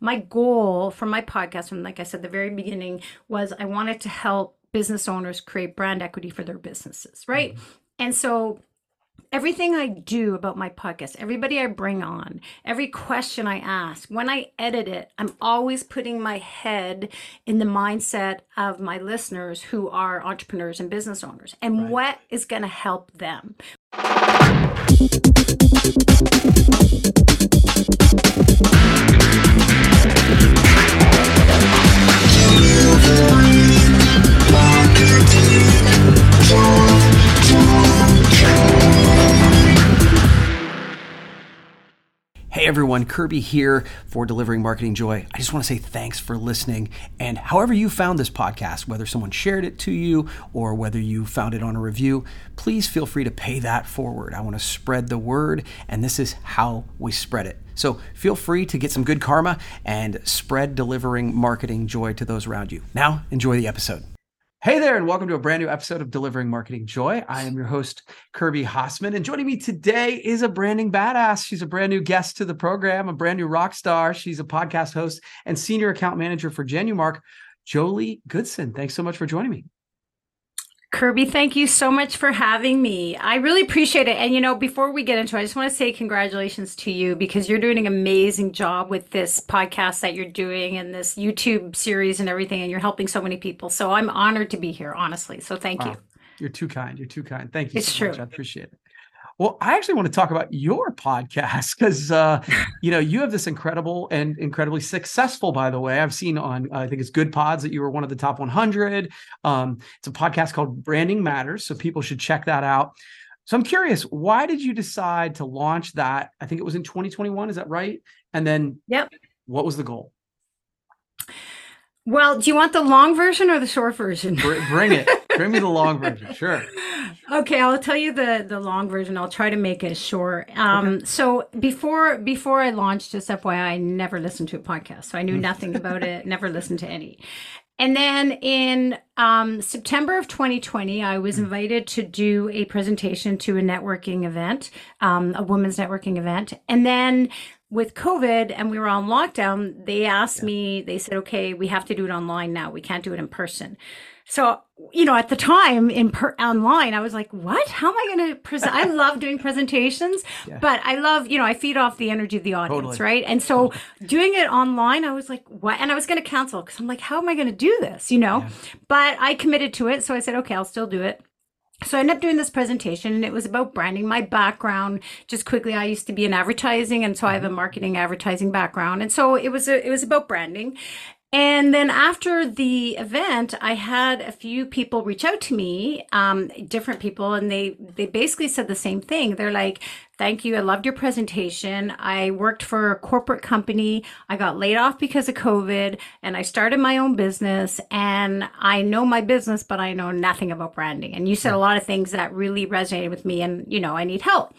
my goal from my podcast, from like I said, the very beginning, was I wanted to help business owners create brand equity for their businesses, right? Mm-hmm. And so everything I do about my podcast, everybody I bring on, every question I ask, when I edit it, I'm always putting my head in the mindset of my listeners who are entrepreneurs and business owners and right. what is going to help them. Everyone, Kirby here for Delivering Marketing Joy. I just want to say thanks for listening. And however you found this podcast, whether someone shared it to you or whether you found it on a review, please feel free to pay that forward. I want to spread the word, and this is how we spread it. So feel free to get some good karma and spread delivering marketing joy to those around you. Now, enjoy the episode. Hey there, and welcome to a brand new episode of Delivering Marketing Joy. I am your host, Kirby Hasseman, and joining me today is a branding badass. She's a brand new guest to the program, a brand new rock star. She's a podcast host and senior account manager for Genumark, Joelly Goodson. Thanks so much for joining me. Kirby, thank you so much for having me. I really appreciate it. And you know, before we get into it, I just want to say congratulations to you because you're doing an amazing job with this podcast that you're doing and this YouTube series and everything, and you're helping so many people. So I'm honored to be here, honestly. So thank wow. you. You're too kind. You're too kind. Thank you. It's so true. Much. I appreciate it. Well, I actually want to talk about your podcast because uh, you know you have this incredible and incredibly successful. By the way, I've seen on uh, I think it's Goodpods that you were one of the top 100. Um, it's a podcast called Branding Matters, so people should check that out. So I'm curious, why did you decide to launch that? I think it was in 2021. Is that right? And then, yep. What was the goal? Well, do you want the long version or the short version? Bring it. Bring me the long version. Sure. Okay, I'll tell you the the long version. I'll try to make it short. Um, okay. So before before I launched, just FYI, I never listened to a podcast, so I knew nothing about it. Never listened to any. And then in um, September of 2020, I was mm. invited to do a presentation to a networking event, um, a women's networking event. And then with COVID and we were on lockdown, they asked me, they said, okay, we have to do it online now. We can't do it in person. So, you know, at the time in per- online, I was like, what? How am I going to present? I love doing presentations, yeah. but I love, you know, I feed off the energy of the audience, totally. right? And so totally. doing it online, I was like, what? And I was going to cancel because I'm like, how am I going to do this, you know? Yeah. But I committed to it. So I said, okay, I'll still do it. So I ended up doing this presentation and it was about branding. My background, just quickly, I used to be in advertising and so I have a mm-hmm. marketing advertising background. And so it was a, it was about branding. And then after the event, I had a few people reach out to me, um, different people, and they they basically said the same thing. They're like, "Thank you, I loved your presentation. I worked for a corporate company. I got laid off because of COVID, and I started my own business. And I know my business, but I know nothing about branding. And you said a lot of things that really resonated with me, and you know, I need help."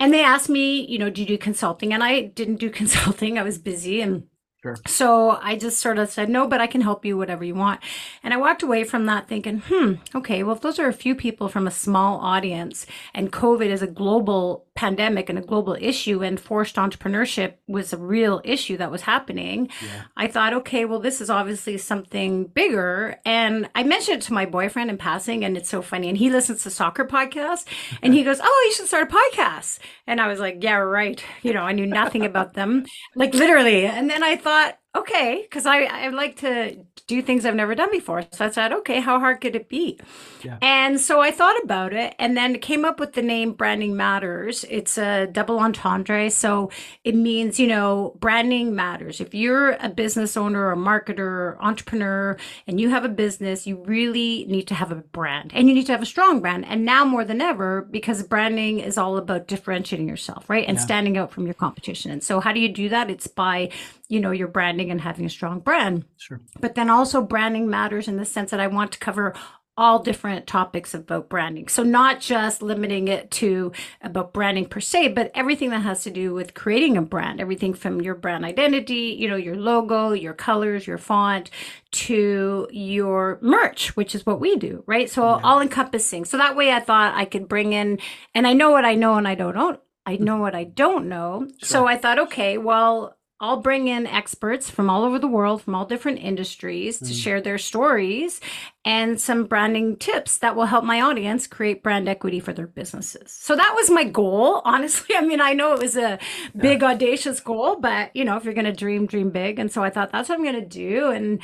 And they asked me, you know, do you do consulting? And I didn't do consulting. I was busy and Sure. So I just sort of said, no, but I can help you, whatever you want. And I walked away from that thinking, hmm, okay, well, if those are a few people from a small audience and COVID is a global pandemic and a global issue and forced entrepreneurship was a real issue that was happening, yeah. I thought, okay, well, this is obviously something bigger. And I mentioned it to my boyfriend in passing, and it's so funny. And he listens to soccer podcasts and he goes, oh, you should start a podcast. And I was like, yeah, right. You know, I knew nothing about them, like literally. And then I thought, thought, okay, because I, I like to do things I've never done before. So I said, okay, how hard could it be? Yeah. And so I thought about it and then came up with the name Branding Matters. It's a double entendre. So it means, you know, branding matters. If you're a business owner a marketer, entrepreneur, and you have a business, you really need to have a brand and you need to have a strong brand. And now more than ever, because branding is all about differentiating yourself, right? And yeah. standing out from your competition. And so how do you do that? It's by, you know, your branding and having a strong brand. Sure. But then also branding matters in the sense that I want to cover all different topics about branding. So not just limiting it to about branding per se, but everything that has to do with creating a brand, everything from your brand identity, you know, your logo, your colors, your font, to your merch, which is what we do, right? So yeah. all encompassing. So that way I thought I could bring in, and I know what I know and I don't know. I know what I don't know. Sure. So I thought, okay, well, I'll bring in experts from all over the world, from all different industries to Mm. share their stories and some branding tips that will help my audience create brand equity for their businesses. So that was my goal. Honestly, I mean, I know it was a big, audacious goal, but you know, if you're going to dream, dream big. And so I thought that's what I'm going to do. And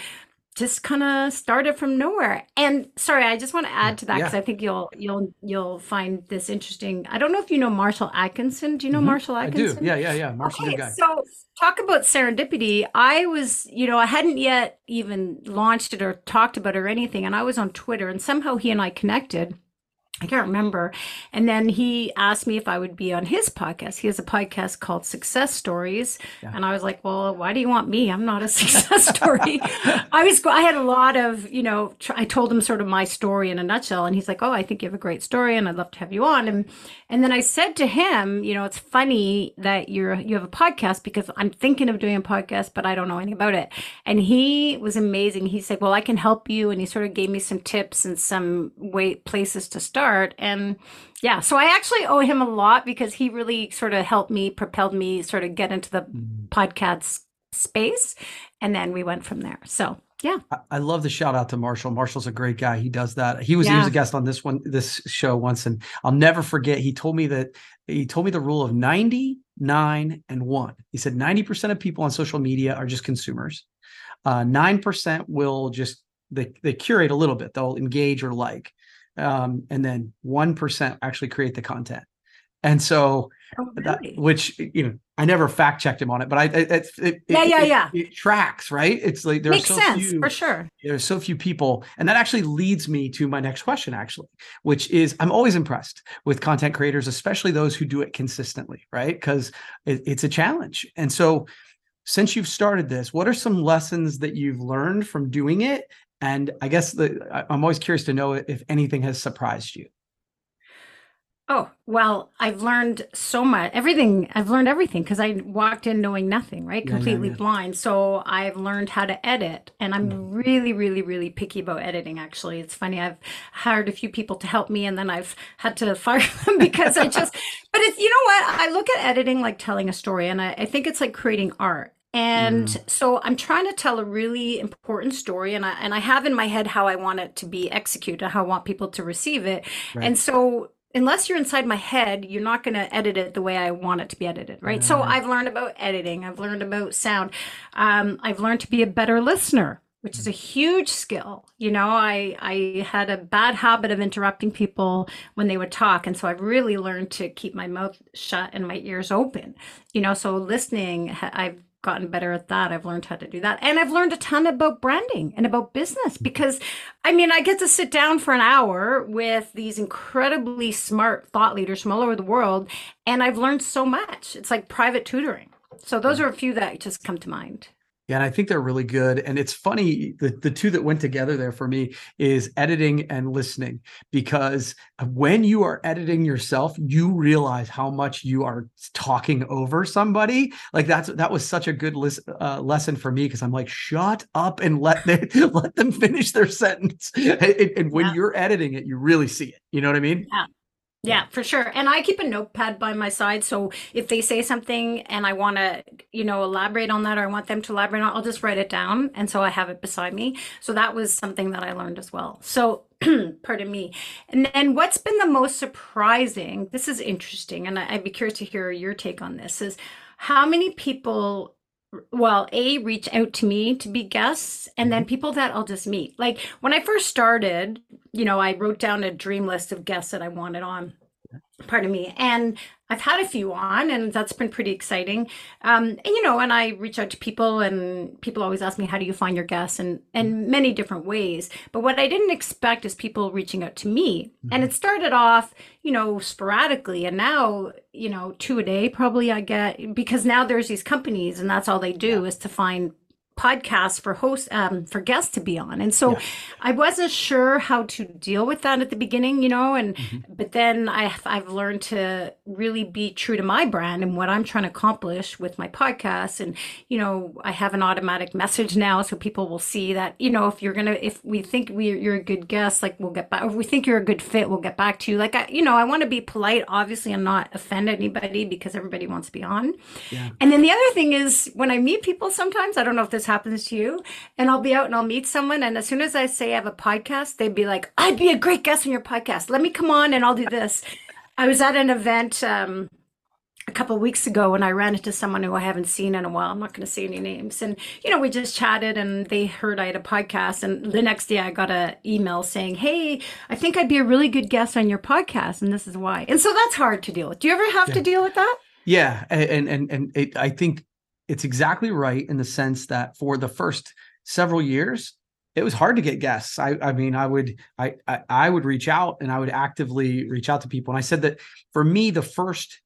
just kind of started from nowhere. And sorry, I just want to add to that because Yeah. I think you'll you'll you'll find this interesting. I don't know if you know Marshall Atkinson. Do you know Mhm. Marshall I do. Atkinson? Yeah, yeah, yeah. Marshall's a Okay, so talk about serendipity. I was, you know, I hadn't yet even launched it or talked about it or anything, and I was on Twitter, and somehow he and I connected. I can't remember. And then he asked me if I would be on his podcast. He has a podcast called Success Stories. Yeah. And I was like, well, why do you want me? I'm not a success story. I was, I had a lot of, you know, I told him sort of my story in a nutshell. And he's like, oh, I think you have a great story and I'd love to have you on. And, and then I said to him, you know, it's funny that you're, you have a podcast because I'm thinking of doing a podcast, but I don't know anything about it. And he was amazing. He said, well, I can help you. And he sort of gave me some tips and some way, places to start. And yeah, so I actually owe him a lot because he really sort of helped me, propelled me sort of get into the Mm. podcast space. And then we went from there. So yeah. I- love the shout out to Marshall. Marshall's a great guy. He does that. He was he was a guest on this one this show once, and I'll never forget. He told me that he told me the rule of ninety nine and one. He said ninety percent of people on social media are just consumers. Uh, Nine percent will just they they curate a little bit. They'll engage or like, um, and then one percent actually create the content. And so Oh, that, which you know i never fact checked him on it but i it, it, Yeah, it- yeah, it- yeah. it tracks right it's like there Makes are so sense few for sure. there's so few people and that actually leads me to my next question actually which is i'm always impressed with content creators especially those who do it consistently right because it, it's a challenge and so since you've started this what are some lessons that you've learned from doing it and i guess the i'm always curious to know if anything has surprised you Oh, well, I've learned so much. Everything, I've learned everything because I walked in knowing nothing, right? Yeah, yeah, Completely yeah. blind. So I've learned how to edit. And I'm mm-hmm. really, really, really picky about editing, actually. It's funny. I've hired a few people to help me and then I've had to fire them because I just, but it's, you know what? I look at editing like telling a story and I, I think it's like creating art. And so I'm trying to tell a really important story and I and I have in my head how I want it to be executed, how I want people to receive it. Right. And so unless you're inside my head, you're not going to edit it the way I want it to be edited, right? So I've learned about editing, I've learned about sound. Um, I've learned to be a better listener, which is a huge skill. You know, I I had a bad habit of interrupting people when they would talk, and so I've really learned to keep my mouth shut and my ears open. You know, so listening, I've gotten better at that. I've learned how to do that. And I've learned a ton about branding and about business mm-hmm. because I mean, I get to sit down for an hour with these incredibly smart thought leaders from all over the world, and I've learned so much. It's like private tutoring. So those are a few that just come to mind. Yeah, and I think they're really good. And it's funny, the, the two that went together there for me is editing and listening. Because when you are editing yourself, you realize how much you are talking over somebody. Like that's that was such a good lis- uh, lesson for me because I'm like, shut up and let them let them finish their sentence. And, and- when Yeah. you're editing it, you really see it. You know what I mean? Yeah, for sure. And I keep a notepad by my side. So if they say something and I want to, you know, elaborate on that or I want them to elaborate on I'll just write it down. And so I have it beside me. So that was something that I learned as well. So, pardon me. And then what's been the most surprising? This is interesting. And I- I'd be curious to hear your take on this is how many people well, A, reach out to me to be guests, and then mm-hmm. people that I'll just meet. Like when I first started, you know, I wrote down a dream list of guests that I wanted on. Pardon me. And I've had a few on, and that's been pretty exciting. Um, and you know, and I reach out to people, and people always ask me, "How do you find your guests?" and and many different ways. But what I didn't expect is people reaching out to me, and it started off, you know, sporadically, and now, you know, two a day probably I get because now there's these companies, and that's all they do is to find podcasts for hosts um, for guests to be on and so Yeah. i wasn't sure how to deal with that at the beginning you know and Mhm. but then I, i've learned to really be true to my brand and what i'm trying to accomplish with my podcast and you know i have an automatic message now so people will see that you know if you're gonna if we think we you're a good guest like we'll get back if we think you're a good fit we'll get back to you like i you know i want to be polite obviously and not offend anybody because everybody wants to be on Yeah. and then the other thing is when I meet people sometimes, I don't know if this happens to you, and I'll be out and I'll meet someone, and as soon as I say I have a podcast, they'd be like, I'd be a great guest on your podcast. Let me come on and I'll do this. I was at an event um, a couple of weeks ago and I ran into someone who I haven't seen in a while. I'm not going to say any names. And, you know, we just chatted and they heard I had a podcast. And the next day I got an email saying, Hey, I think I'd be a really good guest on your podcast. And this is why. And so that's hard to deal with. Do you ever have to deal with that? Yeah, and and and it, I think it's exactly right in the sense that for the first several years, it was hard to get guests. I I mean, I would I I, I would reach out and I would actively reach out to people. And I said that for me, the first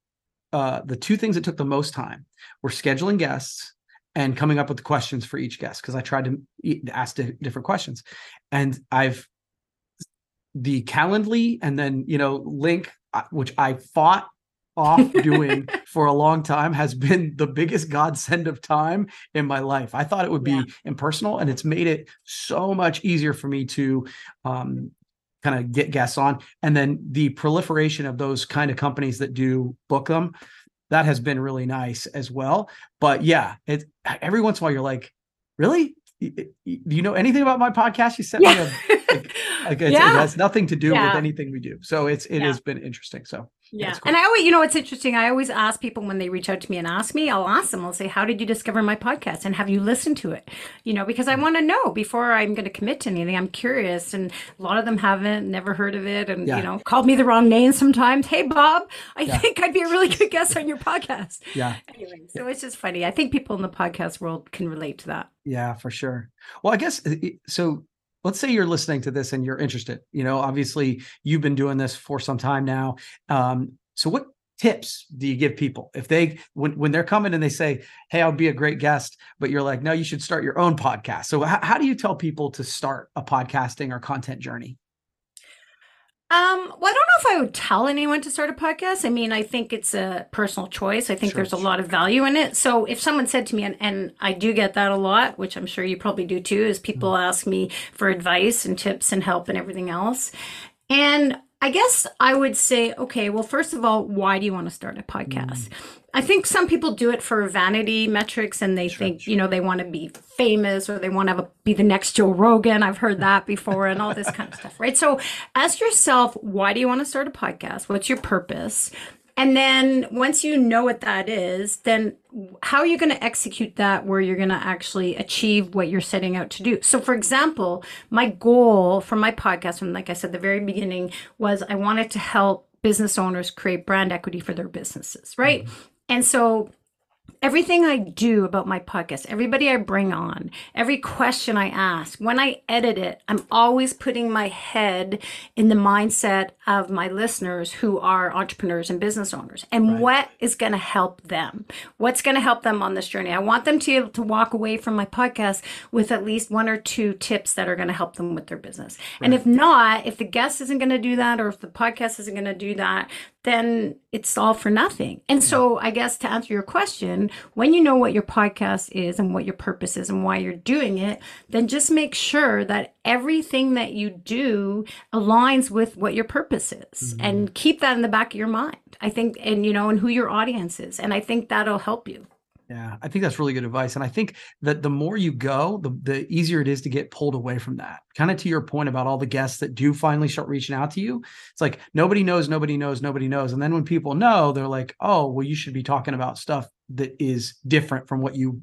uh the two things that took the most time were scheduling guests and coming up with the questions for each guest because I tried to ask different questions. And I've the Calendly and then you know link which I fought off doing for a long time has been the biggest godsend of time in my life. I thought it would be Yeah. impersonal and it's made it so much easier for me to um, kind of get guests on. And then the proliferation of those kind of companies that do book them, that has been really nice as well. But yeah, it every once in a while you're like, really? Do you know anything about my podcast? You sent me a it's, it Yeah. has nothing to do Yeah. with anything we do. So it's it Yeah. has been interesting. So Yeah. Cool. And I always, you know, it's interesting. I always ask people when they reach out to me and ask me, I'll ask them, I'll say, How did you discover my podcast? And have you listened to it? You know, because I Mm. want to know before I'm going to commit to anything. I'm curious. And a lot of them haven't, never heard of it. And, Yeah. you know, called me the wrong name sometimes. Hey, Bob, I Yeah. think I'd be a really good guest on your podcast. yeah. Anyway, so it's just funny. I think people in the podcast world can relate to that. Yeah, for sure. Well, I guess uh, so. Let's say you're listening to this and you're interested. You know, obviously you've been doing this for some time now. Um, so, what tips do you give people if they when when they're coming and they say, "Hey, I'll be a great guest," but you're like, "No, you should start your own podcast." So, how, how do you tell people to start a podcasting or content journey? Um, well, I don't know if I would tell anyone to start a podcast. I mean, I think it's a personal choice. I think Sure, there's a sure. lot of value in it. So if someone said to me, and, and I do get that a lot, which I'm sure you probably do too, is people Mm-hmm. ask me for advice and tips and help and everything else. And I guess I would say, okay, well, first of all, why do you want to start a podcast? I think some people do it for vanity metrics and they Sure, think, sure. you know, they want to be famous or they want to a, be the next Joe Rogan. I've heard that before and all this kind of stuff, right? So ask yourself, why do you want to start a podcast? What's your purpose? And then once you know what that is, then how are you going to execute that where you're going to actually achieve what you're setting out to do? So, for example, my goal for my podcast, from like I said, the very beginning was I wanted to help business owners create brand equity for their businesses, right? Mm-hmm. And so everything I do about my podcast, everybody I bring on, every question I ask, when I edit it, I'm always putting my head in the mindset of my listeners who are entrepreneurs and business owners and Right. what is going to help them. What's going to help them on this journey? I want them to be able to walk away from my podcast with at least one or two tips that are going to help them with their business. And if not, if the guest isn't going to do that or if the podcast isn't going to do that, then it's all for nothing. And so, I guess to answer your question, when you know what your podcast is and what your purpose is and why you're doing it, then just make sure that everything that you do aligns with what your purpose is mm-hmm. and keep that in the back of your mind. I think, and you know, and who your audience is. And I think that'll help you. Yeah, I think that's really good advice. And I think that the more you go, the, the easier it is to get pulled away from that. Kind of to your point about all the guests that do finally start reaching out to you. It's like nobody knows, nobody knows, nobody knows. And then when people know, they're like, oh, well, you should be talking about stuff that is different from what you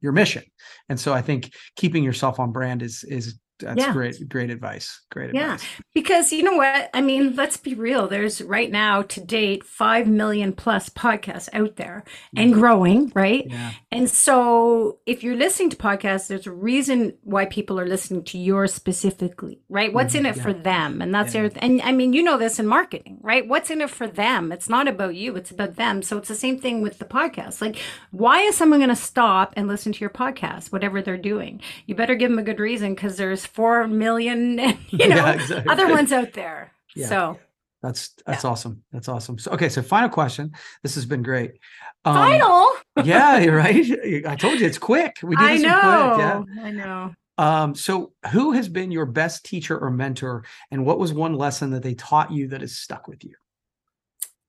your mission. And so I think keeping yourself on brand is is that's Yeah. great. Great advice. Great Yeah. advice. Because you know what? I mean, let's be real. There's right now to date 5 million plus podcasts out there and growing, right? Yeah. And so if you're listening to podcasts, there's a reason why people are listening to yours specifically, right? What's in it Mhm, for them? And that's Yeah. their, and I mean, you know this in marketing, right? What's in it for them? It's not about you, it's about them. So it's the same thing with the podcast. Like, why is someone going to stop and listen to your podcast, whatever they're doing? You better give them a good reason because there's 4 million, you know, Yeah, exactly. other ones out there. Yeah. So That's that's awesome. That's awesome. So okay, so final question. This has been great. Um, final. yeah, you're right. I told you it's quick. We do I know. quick. Yeah. I know. Um, so who has been your best teacher or mentor, and what was one lesson that they taught you that has stuck with you?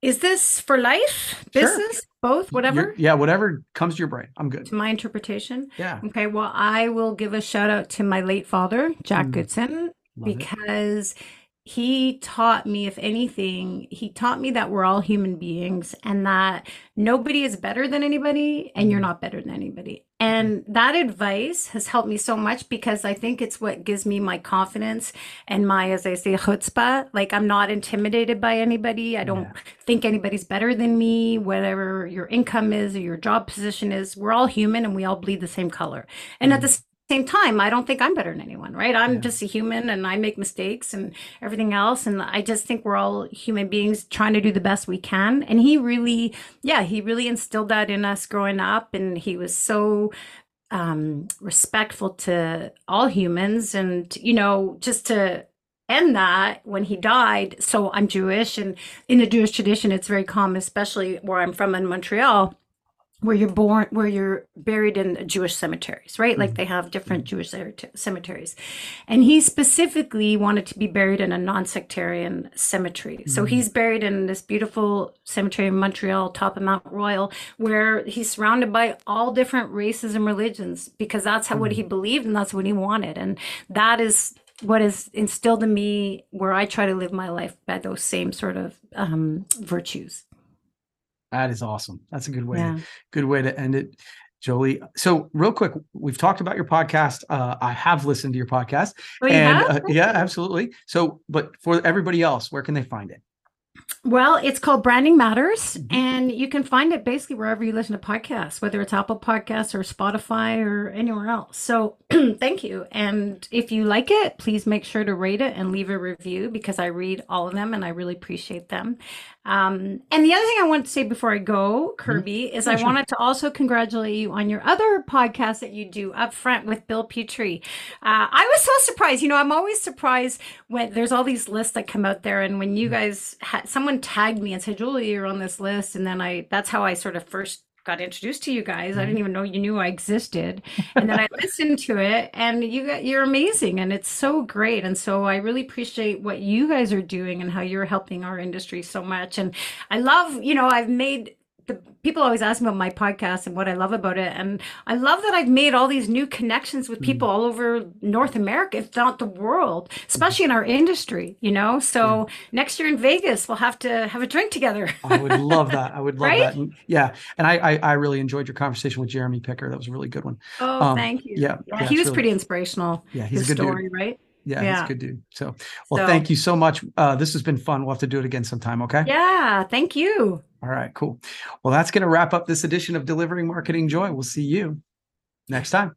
Is this for life, Sure. business, both, whatever? Yeah, whatever comes to your brain. I'm good. to my interpretation. Yeah. Okay, well, I will give a shout out to my late father, Jack Mm. Goodson, Love it. He taught me, if anything, he taught me that we're all human beings and that nobody is better than anybody and you're Mhm. not better than anybody. And that advice has helped me so much because I think it's what gives me my confidence and my, as I say, chutzpah. Like I'm not intimidated by anybody. I don't Yeah. think anybody's better than me, whatever your income is or your job position is. We're all human and we all bleed the same color. And at the same time, I don't think I'm better than anyone, right? I'm Yeah. just a human and I make mistakes and everything else. And I just think we're all human beings trying to do the best we can. And he really, yeah, he really instilled that in us growing up. And he was so um, respectful to all humans. And, you know, just to end that when he died. So I'm Jewish, and in the Jewish tradition, it's very common, especially where I'm from in Montreal, where you're born, where you're buried in Jewish cemeteries, right? Like Mhm. they have different Jewish cemeteries. And he specifically wanted to be buried in a non sectarian cemetery. So Mhm. he's buried in this beautiful cemetery in Montreal, top of Mount Royal, where he's surrounded by all different races and religions because that's how what Mhm. he believed and that's what he wanted. And that is what is instilled in me where I try to live my life by those same sort of um, virtues. That is awesome. That's a good way. Yeah. Good way to end it, Joelly. So real quick, we've talked about your podcast. Uh, I have listened to your podcast, Oh, you and have? uh, yeah, absolutely. So, but for everybody else, where can they find it? Well, it's called Branding Matters, Mhm. and you can find it basically wherever you listen to podcasts, whether it's Apple Podcasts or Spotify or anywhere else. So, thank you. And if you like it, please make sure to rate it and leave a review because I read all of them and I really appreciate them. Um, and the other thing I want to say before I go, Kirby, is I sure. wanted to also congratulate you on your other podcast that you do up front with Bill Petrie. Uh, I was so surprised. You know, I'm always surprised when there's all these lists that come out there, and when you guys had someone tagged me and said, "Joelly, you're on this list," and then I that's how I sort of first got introduced to you guys. I mm-hmm. didn't even know you knew I existed, and then I listened to it, and you got you're amazing, and it's so great, and so I really appreciate what you guys are doing and how you're helping our industry so much, and I love you know I've made. The people always ask me about my podcast and what I love about it. And I love that I've made all these new connections with people all over North America, if not the world, especially in our industry, you know? So next year in Vegas, we'll have to have a drink together. I would love that. I would love Right? that. And, yeah, and I, I I really enjoyed your conversation with Jeremy Picker. That was a really good one. Oh, Um, thank you. yeah, Yeah, yeah, he was really- pretty inspirational. Yeah, he's His a good story, dude. right? Yeah, he's Yeah. a good dude. So, well, So- thank you so much. Uh, this has been fun. We'll have to do it again sometime. Okay. Yeah, thank you. All right, cool. Well, that's going to wrap up this edition of Delivering Marketing Joy. We'll see you next time.